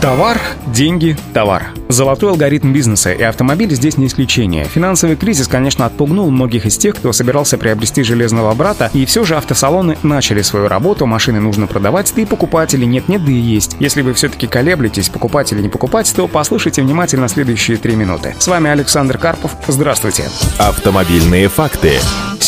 Товар, деньги, товар. Золотой алгоритм бизнеса, и автомобиль здесь не исключение. Финансовый кризис, конечно, отпугнул многих из тех, кто собирался приобрести железного брата, и все же автосалоны начали свою работу, машины нужно продавать, да и покупатели нет-нет, да и есть. Если вы все-таки колеблетесь, покупать или не покупать, то послушайте внимательно следующие три минуты. С вами Александр Карпов. Здравствуйте. Автомобильные факты.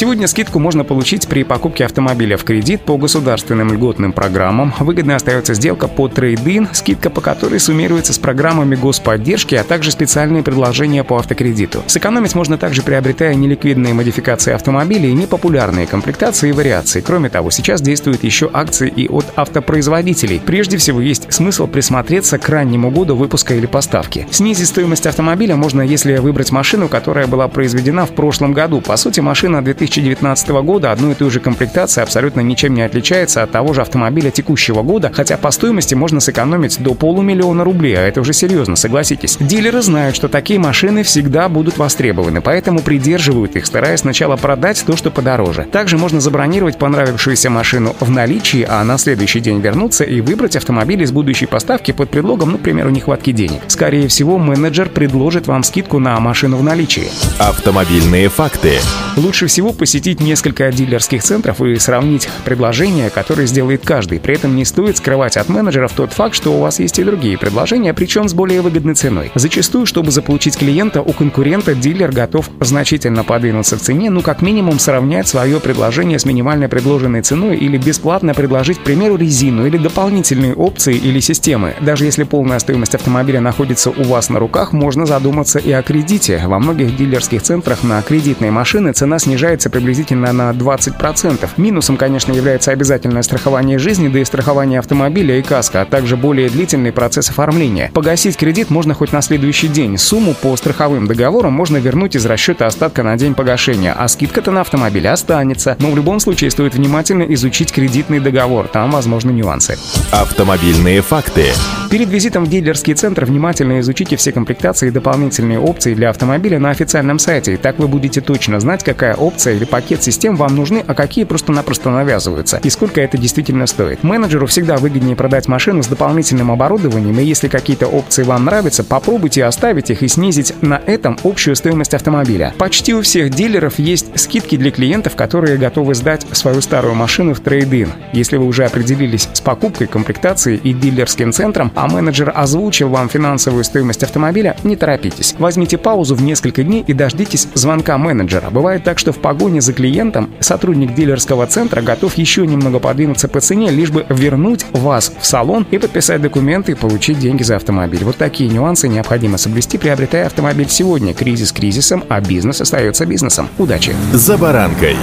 Сегодня скидку можно получить при покупке автомобиля в кредит по государственным льготным программам. Выгодной остается сделка по трейдин, скидка по которой суммируется с программами господдержки, а также специальные предложения по автокредиту. Сэкономить можно также приобретая неликвидные модификации автомобилей и непопулярные комплектации и вариации. Кроме того, сейчас действуют еще акции и от автопроизводителей. Прежде всего, есть смысл присмотреться к раннему году выпуска или поставки. Снизить стоимость автомобиля можно, если выбрать машину, которая была произведена в прошлом году. По сути, машина 2000 2019 года одной и той же комплектации абсолютно ничем не отличается от того же автомобиля текущего года, хотя по стоимости можно сэкономить до полумиллиона рублей, а это уже серьезно, согласитесь. Дилеры знают, что такие машины всегда будут востребованы, поэтому придерживают их, стараясь сначала продать то, что подороже. Также можно забронировать понравившуюся машину в наличии, а на следующий день вернуться и выбрать автомобиль из будущей поставки под предлогом, ну, примеру, нехватки денег. Скорее всего, менеджер предложит вам скидку на машину в наличии. Автомобильные факты. Лучше всего посетить несколько дилерских центров и сравнить предложения, которые сделает каждый. При этом не стоит скрывать от менеджеров тот факт, что у вас есть и другие предложения, причем с более выгодной ценой. Зачастую, чтобы заполучить клиента, у конкурента дилер готов значительно подвинуться в цене, ну как минимум сравнять свое предложение с минимальной предложенной ценой или бесплатно предложить, к примеру, резину или дополнительные опции или системы. Даже если полная стоимость автомобиля находится у вас на руках, можно задуматься и о кредите. Во многих дилерских центрах на кредитные машины цена снижается снижается приблизительно на 20%. Минусом, конечно, является обязательное страхование жизни, да и страхование автомобиля и каска, а также более длительный процесс оформления. Погасить кредит можно хоть на следующий день. Сумму по страховым договорам можно вернуть из расчета остатка на день погашения, а скидка-то на автомобиль останется. Но в любом случае стоит внимательно изучить кредитный договор, там возможны нюансы. Автомобильные факты. Перед визитом в дилерский центр внимательно изучите все комплектации и дополнительные опции для автомобиля на официальном сайте. Так вы будете точно знать, какая опция или пакет систем вам нужны, а какие просто-напросто навязываются, и сколько это действительно стоит. Менеджеру всегда выгоднее продать машину с дополнительным оборудованием, и если какие-то опции вам нравятся, попробуйте оставить их и снизить на этом общую стоимость автомобиля. Почти у всех дилеров есть скидки для клиентов, которые готовы сдать свою старую машину в трейд-ин. Если вы уже определились с покупкой, комплектацией и дилерским центром, а менеджер озвучил вам финансовую стоимость автомобиля, не торопитесь. Возьмите паузу в несколько дней и дождитесь звонка менеджера. Бывает так, что в погоне за клиентом сотрудник дилерского центра готов еще немного подвинуться по цене, лишь бы вернуть вас в салон и подписать документы и получить деньги за автомобиль. Вот такие нюансы необходимо соблюсти, приобретая автомобиль сегодня. Кризис кризисом, а бизнес остается бизнесом. Удачи! За баранкой.